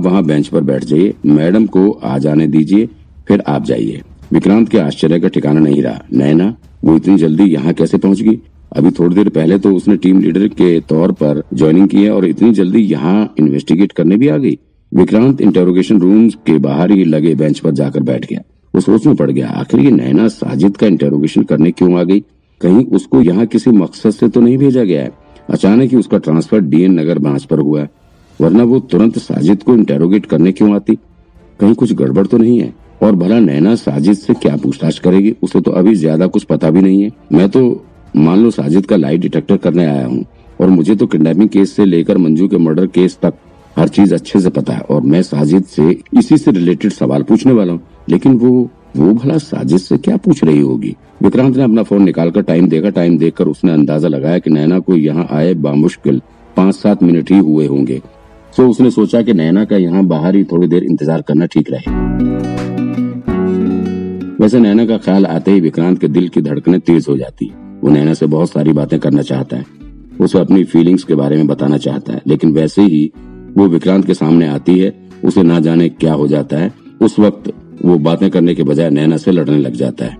आप वहाँ बेंच पर बैठ जाइए। मैडम को आ जाने दीजिए, फिर आप जाइए। विक्रांत के आश्चर्य का ठिकाना नहीं रहा। नैना, वो इतनी जल्दी यहाँ कैसे पहुँच गई? अभी थोड़ी देर पहले तो उसने टीम लीडर के तौर पर ज्वाइनिंग की है और इतनी जल्दी यहाँ इन्वेस्टिगेट करने भी आ गई। विक्रांत इंटरोगेशन रूम के बाहर ही लगे बेंच पर जाकर बैठ गया। वो सोच में पड़ गया, आखिर ये नैना साजिद का इंटेरोगेशन करने क्यों आ गई? कहीं उसको यहाँ किसी मकसद से तो नहीं भेजा गया है? अचानक ही उसका ट्रांसफ़र डीएन नगर ब्रांच पर हुआ। वरना वो तुरंत साजिद को इंटेरोगेट करने क्यों आती? कहीं कुछ गड़बड़ तो नहीं है? और भला नैना साजिद से क्या पूछताछ करेगी? उसे तो अभी ज़्यादा कुछ पता भी नहीं है। मैं तो मान लो साजिद का लाई डिटेक्टर करने आया हूँ, और मुझे तो किडनैपिंग केस से लेकर मंजू के मर्डर केस तक हर चीज़ अच्छे से पता है, और मैं साजिद से इसी से रिलेटेड सवाल पूछने वाला हूँ। लेकिन वो वो भला साजिद से क्या पूछ रही होगी? विक्रांत ने अपना फ़ोन निकालकर टाइम देखा टाइम देखकर उसने अंदाज़ा लगाया कि नैना को यहाँ आए बामुश्किल पाँच सात मिनट ही हुए होंगे। सो उसने सोचा कि नैना का यहाँ बाहर ही थोड़ी देर इंतज़ार करना ठीक रहे। वैसे नैना का ख्याल आते ही विक्रांत के दिल की धड़कने तेज हो जाती। वो नैना से बहुत सारी बातें करना चाहता है। उसे अपनी फीलिंग्स के बारे में बताना चाहता है। लेकिन वैसे ही वो विक्रांत के सामने आती है। उसे ना जाने क्या हो जाता है। उस वक्त वो बातें करने के बजाय नैना से लड़ने लग जाता है।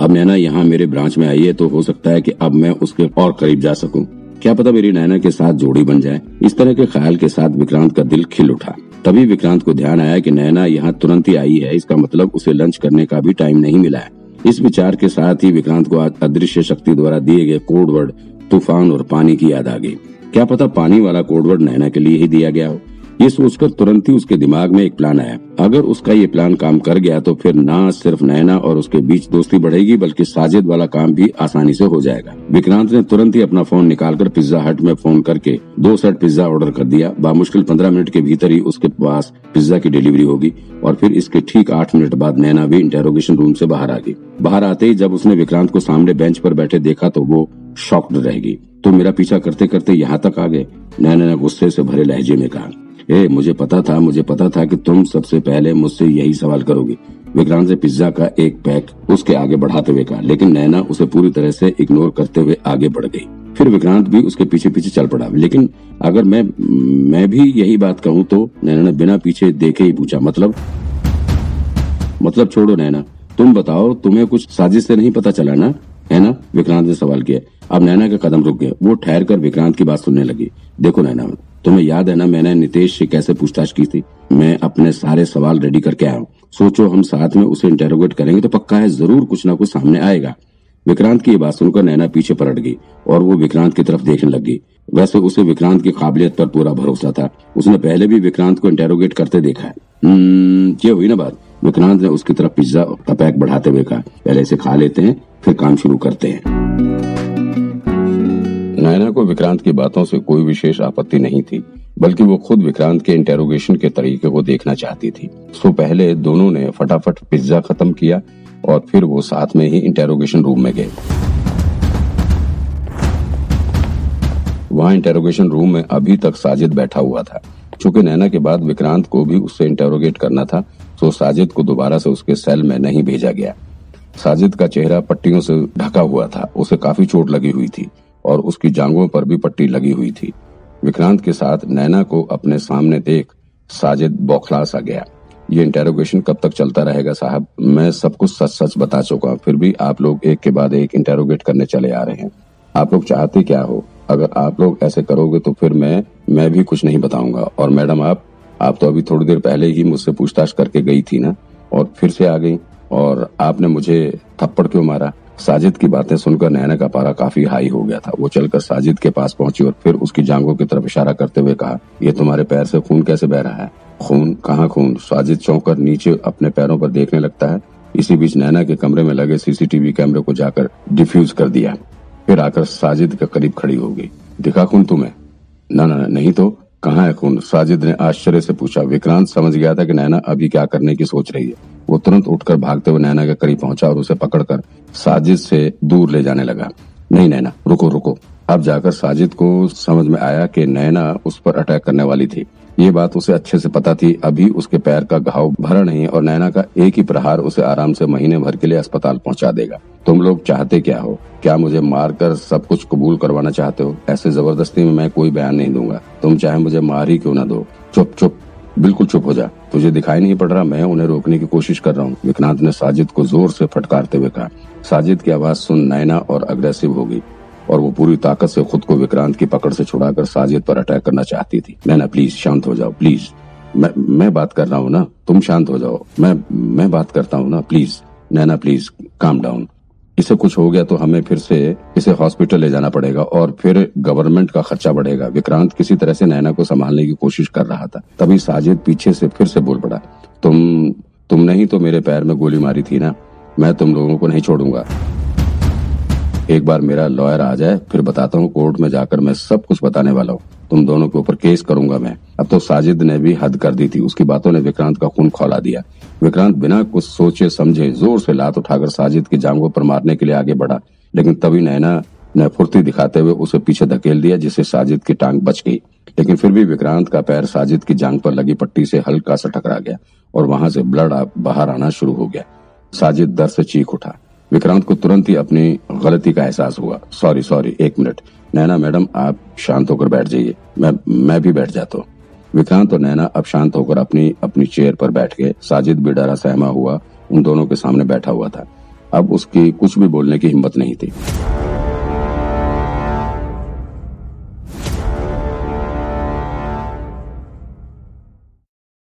अब नैना यहाँ मेरे ब्रांच में आई है तो हो सकता है कि अब मैं उसके और करीब जा सकूँ। क्या पता मेरी नैना के साथ जोड़ी बन जाए। इस तरह के ख्याल के साथ विक्रांत का दिल खिल उठा। तभी विक्रांत को ध्यान आया कि नैना यहाँ तुरंत ही आई है। इसका मतलब उसे लंच करने का भी टाइम नहीं मिला है। इस विचार के साथ ही विक्रांत को आज अदृश्य शक्ति द्वारा दिए गए कोडवर्ड, तूफ़ान और पानी की याद आ गई। क्या पता पानी वाला कोडवर्ड नैना के लिए ही दिया गया हो। ये सोचकर तुरंत ही उसके दिमाग में एक प्लान आया। अगर उसका ये प्लान काम कर गया तो फिर ना सिर्फ़ नैना और उसके बीच दोस्ती बढ़ेगी, बल्कि साजिद वाला काम भी आसानी से हो जाएगा। विक्रांत ने तुरंत ही अपना फ़ोन निकालकर पिज्जा हट में फ़ोन करके दो सेट पिज्जा ऑर्डर कर दिया। बामुश्किल पंद्रह मिनट के भीतर ही उसके पास पिज्जा की डिलीवरी होगी और फिर इसके ठीक आठ मिनट बाद नैना भी इंटेरोगेशन रूम से बाहर आ गई। बाहर आते ही जब उसने विक्रांत को सामने बेंच पर बैठे देखा तो वो शॉक्ड रहेगी तो मेरा पीछा करते करते यहाँ तक आ गए? नैना ने गुस्से से भरे लहजे में कहा। ए, मुझे पता था, मुझे पता था कि तुम सबसे पहले मुझसे यही सवाल करोगे। विक्रांत ने पिज्जा का एक पैक उसके आगे बढ़ाते हुए कहा, लेकिन नैना उसे पूरी तरह से इग्नोर करते हुए आगे बढ़ गई। फिर विक्रांत भी उसके पीछे पीछे चल पड़ा। लेकिन अगर मैं मैं भी यही बात कहूँ तो नैना ने बिना पीछे देखे ही पूछा मतलब? मतलब छोड़ो नैना, तुम बताओ, तुम्हें कुछ साजिश से नहीं पता चला ना? है ना विक्रांत ने सवाल किया। अब नैना का कदम रुक गया। वो ठहर कर विक्रांत की बात सुनने लगी। देखो नैना तुम्हें याद है ना मैंने नितेश से कैसे पूछताछ की थी? मैं अपने सारे सवाल रेडी करके आया हूँ। सोचो हम साथ में उसे इंटेरोगेट करेंगे तो पक्का है ज़रूर कुछ ना कुछ सामने आएगा। विक्रांत की बात सुनकर नैना पीछे पलट गई और वो विक्रांत की तरफ़ देखने लगी वैसे उसे विक्रांत की काबिलियत पर पूरा भरोसा था। उसने पहले भी विक्रांत को इंटेरोगेट करते देखा है। हम्म, ये हुई ना बात। विक्रांत ने उसकी तरफ़ पिज्जा का पैक बढ़ाते हुए कहा पहले इसे खा लेते हैं फिर काम शुरू करते हैं। नैना को विक्रांत की बातों से कोई विशेष आपत्ति नहीं थी, बल्कि वो खुद विक्रांत के इंटेरोगेशन के तरीके को देखना चाहती थी। सो पहले दोनों ने फटाफट पिज्जा खत्म किया और फिर वो साथ में ही इंटेरोगेशन रूम में गए। वहाँ इंटेरोगेशन रूम में अभी तक साजिद बैठा हुआ था। चूँकि नैना के बाद विक्रांत को भी उससे इंटेरोगेट करना था तो साजिद को दोबारा से उसके सेल में नहीं भेजा गया। साजिद का चेहरा पट्टियों से ढका हुआ था, उसे काफ़ी चोट लगी हुई थी। और उसकी जांगों पर भी पट्टी लगी हुई थी। विक्रांत के साथ नैना को अपने सामने देख साजिद बौखला सा गया। ये इंटेरोगेशन कब तक चलता रहेगा साहब? मैं सब कुछ सच सच बता चुका फिर भी आप लोग एक के बाद एक इंटेरोगेट करने चले आ रहे हैं। आप लोग चाहते क्या हो? अगर आप लोग ऐसे करोगे तो फिर मैं मैं भी कुछ नहीं बताऊँगा। और मैडम, आप आप तो अभी थोड़ी देर पहले ही मुझसे पूछताछ करके गई थी ना? और फिर से आ गई? और आपने मुझे थप्पड़ क्यों मारा? साजिद की बातें सुनकर नैना का पारा काफ़ी हाई हो गया था। वो चलकर साजिद के पास पहुँची और फिर उसकी जांगों की तरफ़ इशारा करते हुए कहा, ये तुम्हारे पैर से खून कैसे बह रहा है? खून? कहाँ खून? साजिद चौंक कर नीचे अपने पैरों पर देखने लगता है। इसी बीच नैना के कमरे में लगे सीसीटीवी कैमरे को जाकर डिफ्यूज कर दिया। फिर आकर साजिद के करीब खड़ी हो गई। दिखा खून तुम्हें? न न, नहीं तो कहाँ है खून? साजिद ने आश्चर्य से पूछा। विक्रांत समझ गया था कि नैना अभी क्या करने की सोच रही है। वो तुरंत उठकर भागते हुए नैना के करीब पहुँचा और उसे पकड़कर साजिद से दूर ले जाने लगा। नहीं, नैना, रुको रुको। अब जाकर साजिद को समझ में आया कि नैना उस पर अटैक करने वाली थी। ये बात उसे अच्छे से पता थी। अभी उसके पैर का घाव भरा नहीं और नैना का एक ही प्रहार उसे आराम से महीने भर के लिए अस्पताल पहुँचा देगा। तुम लोग चाहते क्या हो? क्या मुझे मार कर सब कुछ कबूल करवाना चाहते हो? ऐसे ज़बरदस्ती में मैं कोई बयान नहीं दूँगा। तुम चाहे मुझे मार ही क्यों ना दो। चुप चुप। बिल्कुल चुप हो जा। तुझे दिखाई नहीं पड़ रहा, मैं उन्हें रोकने की कोशिश कर रहा हूँ। विक्रांत ने साजिद को ज़ोर से फटकारते हुए कहा, साजिद की आवाज़ सुन नैना और अग्रेसिव हो गई और वो पूरी ताकत से खुद को विक्रांत की पकड़ से छुड़ाकर साजिद पर अटैक करना चाहती थी। नैना प्लीज़ शांत हो जाओ प्लीज़ मैं मैं बात कर रहा हूँ ना? तुम शांत हो जाओ। मैं मैं बात करता हूँ ना? Please Naina please calm down इसे कुछ हो गया तो हमें फिर से इसे हॉस्पिटल ले जाना पड़ेगा और फिर गवर्नमेंट का खर्चा बढ़ेगा। विक्रांत किसी तरह से नैना को संभालने की कोशिश कर रहा था। तभी साजिद पीछे से फिर से बोल पड़ा, तुम तुमने ही तो मेरे पैर में गोली मारी थी ना? मैं तुम लोगों को नहीं छोड़ूँगा। एक बार मेरा लॉयर आ जाए, फिर बताता हूँ कोर्ट में जाकर मैं सब कुछ बताने वाला हूँ। तुम दोनों के ऊपर केस करूँगा मैं। अब तो साजिद ने भी हद कर दी थी। उसकी बातों ने विक्रांत का खून खोला दिया। विक्रांत बिना कुछ सोचे समझे ज़ोर से लात उठाकर साजिद की जांगों पर मारने के लिए आगे बढ़ा, लेकिन तभी नैना ने फुर्ती दिखाते हुए उसे पीछे धकेल दिया, जिससे साजिद की टांग बच गई। लेकिन फिर भी विक्रांत का पैर साजिद की जांग पर लगी पट्टी से हल्का सा टकरा गया और वहाँ से ब्लड बाहर आना शुरू हो गया। साजिद दर से चीख उठा। विक्रांत को तुरंत ही अपनी गलती का एहसास हुआ। सॉरी सॉरी, एक मिनट। नैना, मैडम, आप शांत होकर बैठ जाइए। मैं मैं भी बैठ जाता हूँ। विक्रांत और नैना अब शांत होकर अपनी अपनी चेयर पर बैठ गए। साजिद भी डरा सहमा हुआ, उन दोनों के सामने बैठा हुआ था। अब उसकी कुछ भी बोलने की हिम्मत नहीं थी।